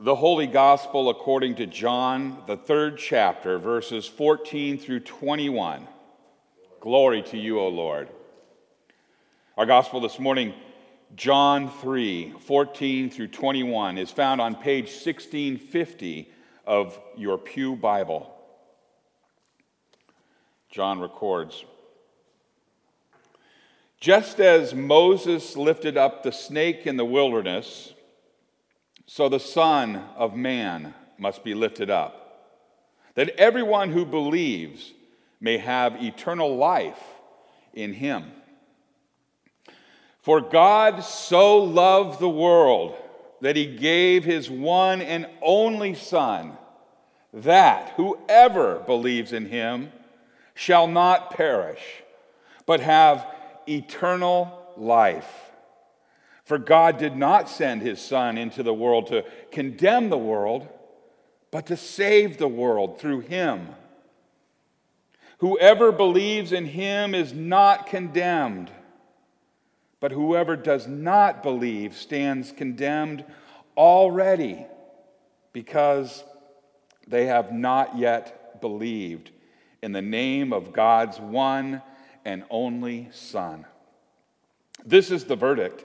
The Holy Gospel according to John, the third chapter, verses 14 through 21. Glory to you, O Lord. Our Gospel this morning, John 3, 14 through 21, is found on page 1650 of your Pew Bible. John records Just as Moses lifted up the snake in the wilderness, so the Son of Man must be lifted up, that everyone who believes may have eternal life in him. For God so loved the world that he gave his one and only Son, that whoever believes in him shall not perish, but have eternal life. For God did not send his Son into the world to condemn the world, but to save the world through him. Whoever believes in him is not condemned, but whoever does not believe stands condemned already because they have not yet believed in the name of God's one and only Son. This is the verdict.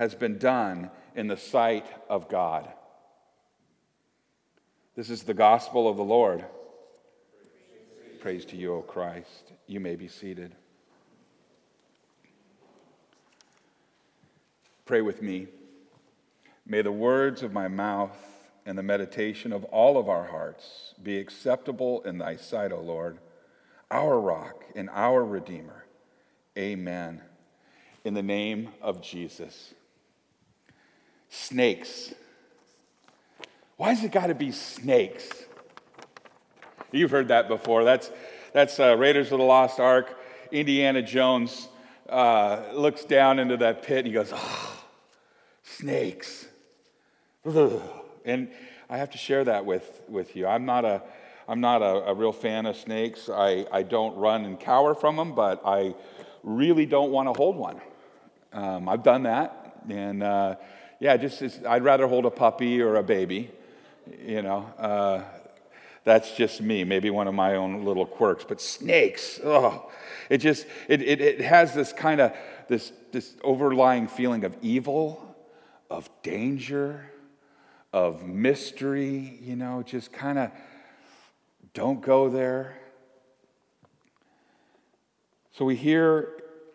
has been done in the sight of God. This is the gospel of the Lord. Praise to you, O Christ. You may be seated. Pray with me. May the words of my mouth and the meditation of all of our hearts be acceptable in thy sight, O Lord, our rock and our Redeemer. Amen. In the name of Jesus. Snakes. Why has it got to be snakes? You've heard that before. That's, that's uh, Raiders of the Lost Ark. Indiana Jones uh, looks down into that pit and he goes, oh, snakes. And I have to share that with, with you. I'm not a, I'm not a, a real fan of snakes. I, I don't run and cower from them, but I really don't want to hold one. Um, I've done that, and uh, yeah, just I'd rather hold a puppy or a baby. You know, uh, that's just me. Maybe one of my own little quirks. But snakes, oh, it just it, it, it has this kind of this this overlying feeling of evil, of danger, of mystery. You know, just kind of don't go there. So we hear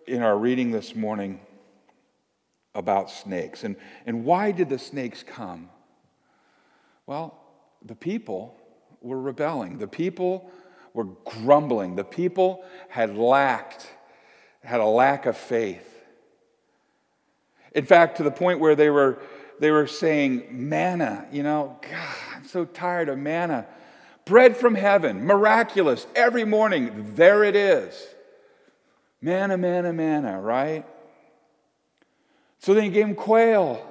in our reading this morning about snakes. And, and why did the snakes come? Well, the people were rebelling. The people were grumbling. The people had lacked, had a lack of faith. In fact, to the point where they were, they were saying, manna, you know, God, I'm so tired of manna. Bread from heaven, miraculous, every morning, there it is. Manna, manna, manna, right? So then he gave him quail.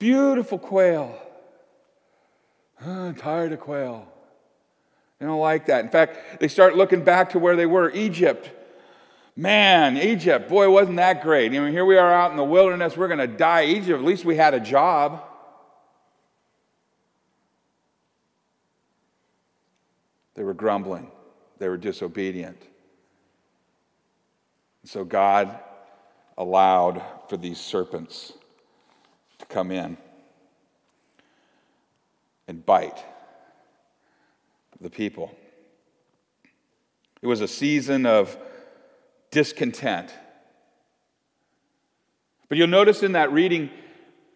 Beautiful quail. I'm tired of quail. They don't like that. In fact, they start looking back to where they were Egypt. Man, Egypt, boy, wasn't that great. I mean, here we are out in the wilderness. We're going to die. Egypt, at least we had a job. They were grumbling, they were disobedient. So God allowed for these serpents to come in and bite the people. It was a season of discontent. But you'll notice in that reading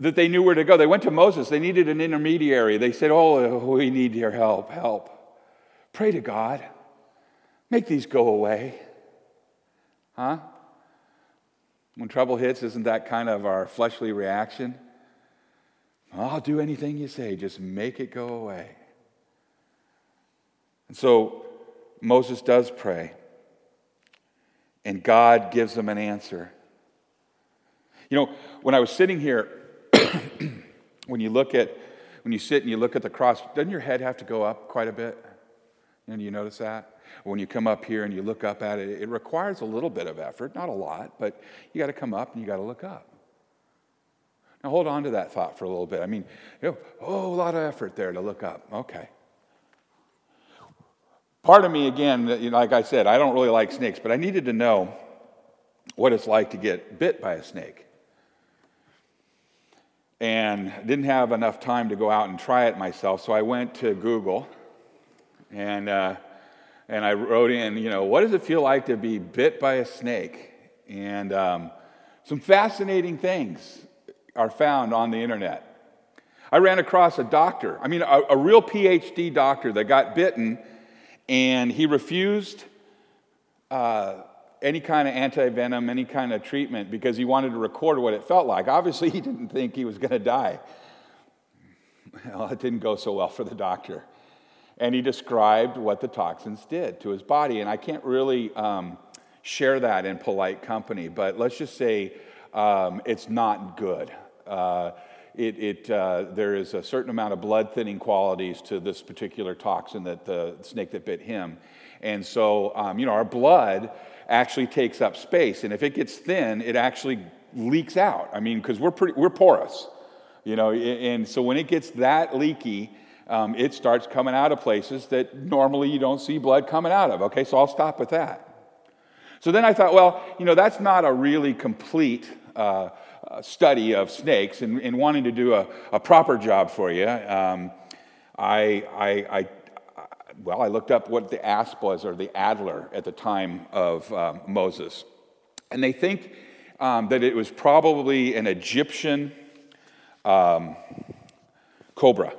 that they knew where to go. They went to Moses, they needed an intermediary. They said, Oh, we need your help, help. Pray to God, make these go away. Huh? When trouble hits, isn't that kind of our fleshly reaction? I'll do anything you say, just make it go away. And so Moses does pray, and God gives him an answer. You know, when I was sitting here, when you look at, when you sit and you look at the cross, doesn't your head have to go up quite a bit? And you notice that? When you come up here and you look up at it, it requires a little bit of effort, not a lot, but you got to come up and you got to look up. Now hold on to that thought for a little bit. I mean, you know, oh, a lot of effort there to look up. Okay. Part of me, again, like I said, I don't really like snakes, but I needed to know what it's like to get bit by a snake. And didn't have enough time to go out and try it myself, so I went to Google and, uh, and I wrote in, you know, what does it feel like to be bit by a snake? And um, some fascinating things are found on the internet. I ran across a doctor, I mean, a, a real PhD doctor that got bitten and he refused uh, any kind of anti venom, any kind of treatment because he wanted to record what it felt like. Obviously, he didn't think he was going to die. Well, it didn't go so well for the doctor. And he described what the toxins did to his body. And I can't really um, share that in polite company, but let's just say um, it's not good. Uh, it, it, uh, there is a certain amount of blood thinning qualities to this particular toxin that the snake that bit him. And so, um, you know, our blood actually takes up space. And if it gets thin, it actually leaks out. I mean, because we're, pretty, we're porous, you know, and so when it gets that leaky, um, it starts coming out of places that normally you don't see blood coming out of. Okay, so I'll stop with that. So then I thought, well, you know, that's not a really complete uh, study of snakes and, and, wanting to do a, a proper job for you, um, I, I, I, well, I looked up what the asp was, or the adder, at the time of um, Moses. And they think um, that it was probably an Egyptian um, cobra.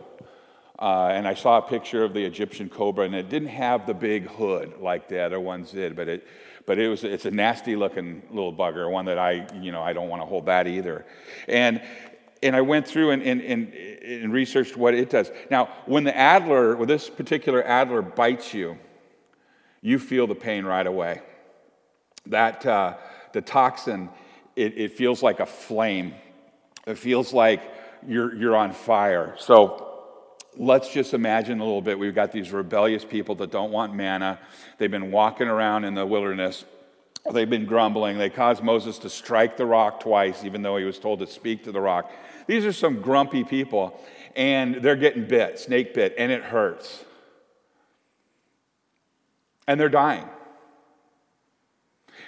Uh, and I saw a picture of the Egyptian cobra, and it didn't have the big hood like the other ones did, but it, but it was, it's a nasty looking little bugger, one that I, you know, I don't want to hold that either. And, and I went through and, and, and, and researched what it does. Now, when the adder, when this particular adder bites you, you feel the pain right away. That, uh, the toxin, it, it feels like a flame. It feels like you're, you're on fire. So, let's just imagine a little bit. We've got these rebellious people that don't want manna. They've been walking around in the wilderness. They've been grumbling. They caused Moses to strike the rock twice, even though he was told to speak to the rock. These are some grumpy people, and they're getting bit, snake bit, and it hurts. And they're dying.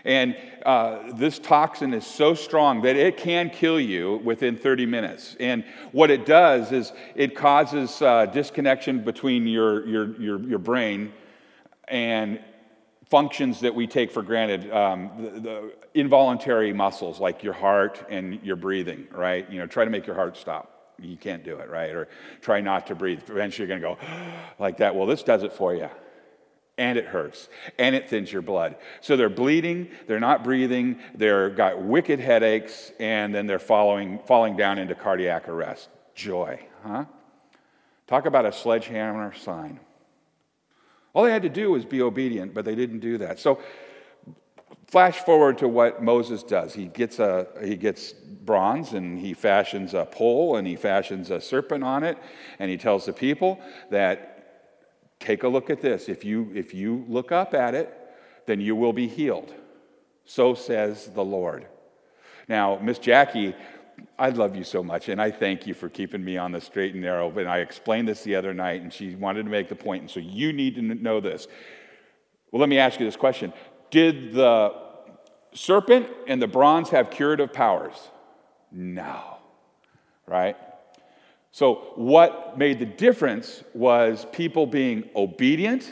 And uh, this toxin is so strong that it can kill you within 30 minutes. And what it does is it causes uh, disconnection between your, your, your, your, brain and functions that we take for granted, um, the, the involuntary muscles like your heart and your breathing, right? You know, try to make your heart stop you can't do it, right? Or try not to breathe. Eventually, you're going to go like that. Well, this does it for you and it hurts and it thins your blood. So they're bleeding they're not breathing they're got wicked headaches and then they're following, falling down into cardiac arrest. Joy huh? Talk about a sledgehammer sign. All they had to do was be obedient but they didn't do that. So flash forward to what moses does. He gets a he gets bronze and he fashions a pole and he fashions a serpent on it and he tells the people that Take a look at this. If you, if you look up at it, then you will be healed. So says the Lord. Now, Miss Jackie, I love you so much, and I thank you for keeping me on the straight and narrow. And I explained this the other night, and she wanted to make the point, and so you need to know this. Well, let me ask you this question Did the serpent and the bronze have curative powers? No. Right? So, what made the difference was people being obedient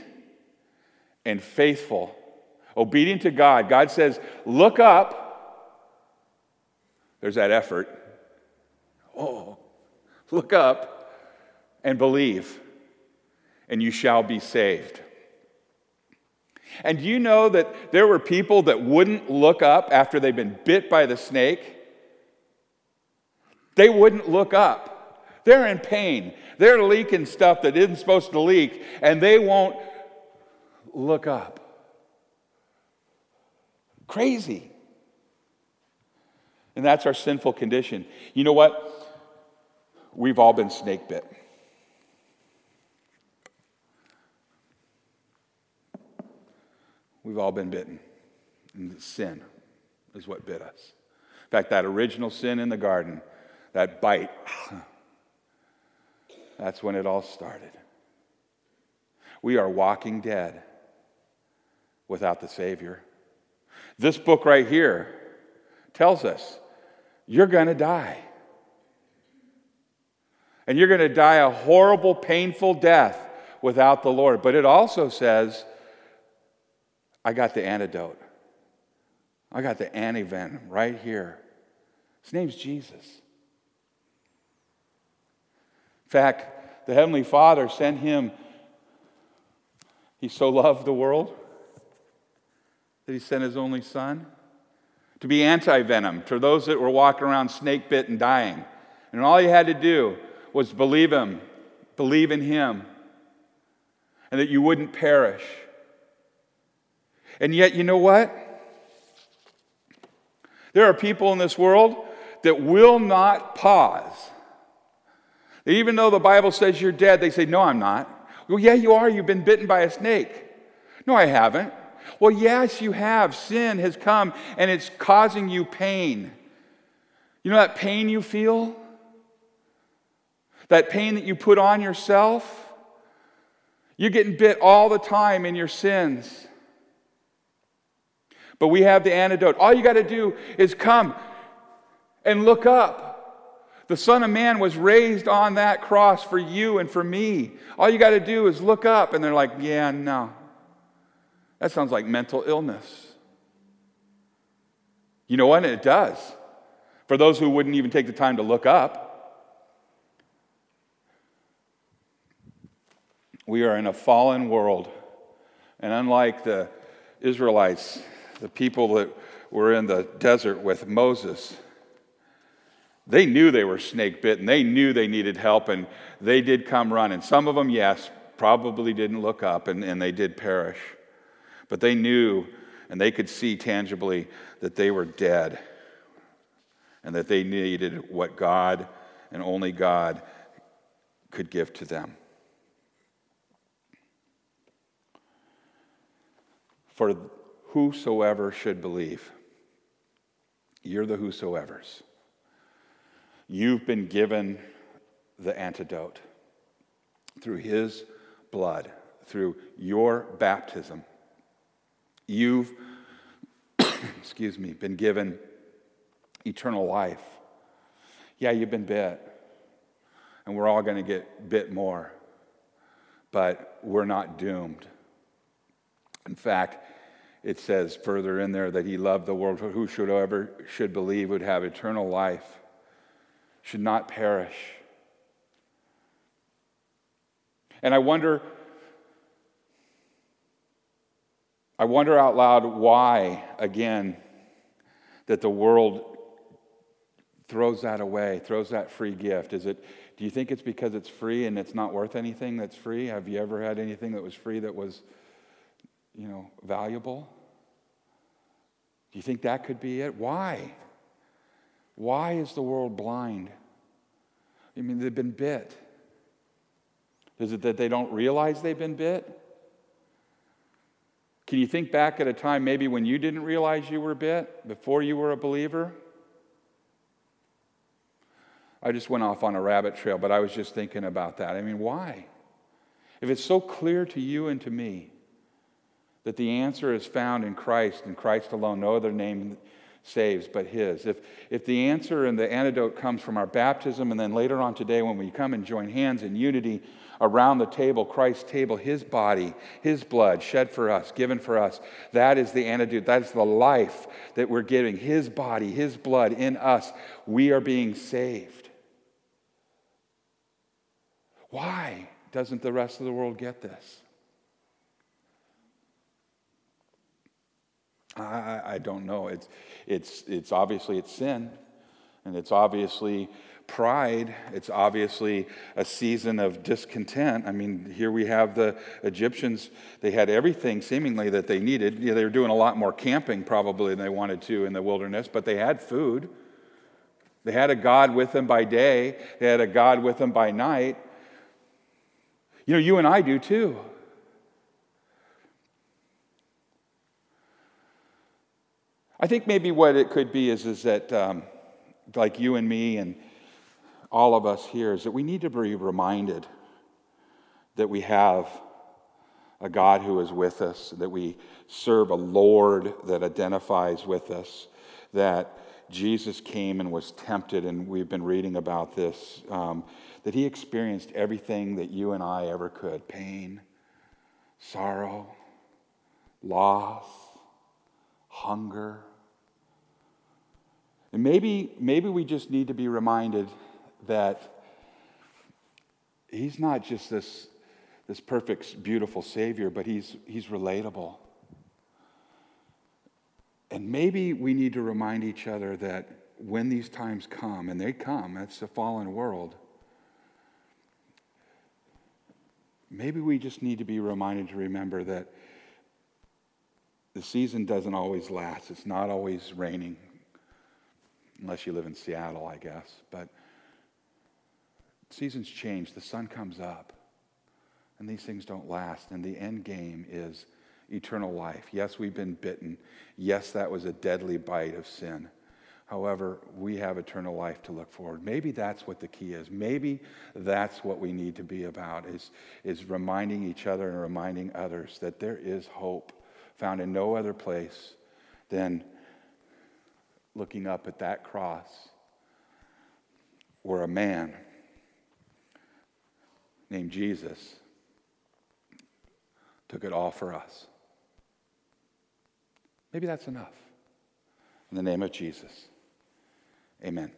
and faithful. Obedient to God. God says, Look up. There's that effort. Oh, look up and believe, and you shall be saved. And do you know that there were people that wouldn't look up after they'd been bit by the snake? They wouldn't look up. They're in pain. They're leaking stuff that isn't supposed to leak, and they won't look up. Crazy. And that's our sinful condition. You know what? We've all been snake bit. We've all been bitten. And sin is what bit us. In fact, that original sin in the garden, that bite, that's when it all started. We are walking dead without the Savior. This book right here tells us you're going to die. And you're going to die a horrible, painful death without the Lord. But it also says, I got the antidote. I got the antivenom right here. His name's Jesus. In fact, the Heavenly Father sent him. He so loved the world that he sent his only son to be anti venom to those that were walking around snake bit and dying. And all you had to do was believe him, believe in him, and that you wouldn't perish. And yet, you know what? There are people in this world that will not pause. Even though the Bible says you're dead, they say, No, I'm not. Well, yeah, you are. You've been bitten by a snake. No, I haven't. Well, yes, you have. Sin has come and it's causing you pain. You know that pain you feel? That pain that you put on yourself? You're getting bit all the time in your sins. But we have the antidote. All you got to do is come and look up. The Son of Man was raised on that cross for you and for me. All you got to do is look up. And they're like, yeah, no. That sounds like mental illness. You know what? It does. For those who wouldn't even take the time to look up, we are in a fallen world. And unlike the Israelites, the people that were in the desert with Moses, they knew they were snake bitten. They knew they needed help, and they did come running. Some of them, yes, probably didn't look up, and, and they did perish. But they knew and they could see tangibly that they were dead and that they needed what God and only God could give to them. For whosoever should believe. You're the whosoever's. You've been given the antidote through his blood, through your baptism. You've, excuse me, been given eternal life. Yeah, you've been bit, and we're all going to get bit more, but we're not doomed. In fact, it says further in there that he loved the world, who should ever should believe would have eternal life, should not perish. And I wonder, I wonder out loud why, again, that the world throws that away, throws that free gift. Is it, do you think it's because it's free and it's not worth anything that's free? Have you ever had anything that was free that was you know, valuable? Do you think that could be it? Why? Why is the world blind? I mean, they've been bit. Is it that they don't realize they've been bit? Can you think back at a time maybe when you didn't realize you were bit before you were a believer? I just went off on a rabbit trail, but I was just thinking about that. I mean, why? If it's so clear to you and to me that the answer is found in Christ and Christ alone, no other name saves but His. If, if the answer and the antidote comes from our baptism, and then later on today when we come and join hands in unity around the table, Christ's table, His body, His blood shed for us, given for us, that is the antidote. That is the life that we're giving. His body, His blood in us. We are being saved. Why doesn't the rest of the world get this? I, I don't know. It's, it's, it's obviously it's sin, and it's obviously pride. It's obviously a season of discontent. I mean, here we have the Egyptians, they had everything seemingly that they needed. They were doing a lot more camping probably than they wanted to in the wilderness, but they had food. They had a God with them by day, they had a God with them by night. You know, you and I do too. I think maybe what it could be is, is that, um, like you and me and all of us here, is that we need to be reminded that we have a God who is with us, that we serve a Lord that identifies with us, that Jesus came and was tempted, and we've been reading about this, um, that he experienced everything that you and I ever could pain, sorrow, loss, hunger. And maybe, maybe we just need to be reminded that he's not just this, this perfect, beautiful Savior, but he's, he's relatable. And maybe we need to remind each other that when these times come, and they come, it's a fallen world, maybe we just need to be reminded to remember that the season doesn't always last. It's not always raining, unless you live in Seattle, I guess. But seasons change, the sun comes up, and these things don't last. And the end game is eternal life. Yes, we've been bitten. Yes, that was a deadly bite of sin. However, we have eternal life to look forward. Maybe that's what the key is. Maybe that's what we need to be about is, is reminding each other and reminding others that there is hope found in no other place than looking up at that cross where a man named Jesus took it all for us. Maybe that's enough. In the name of Jesus, amen.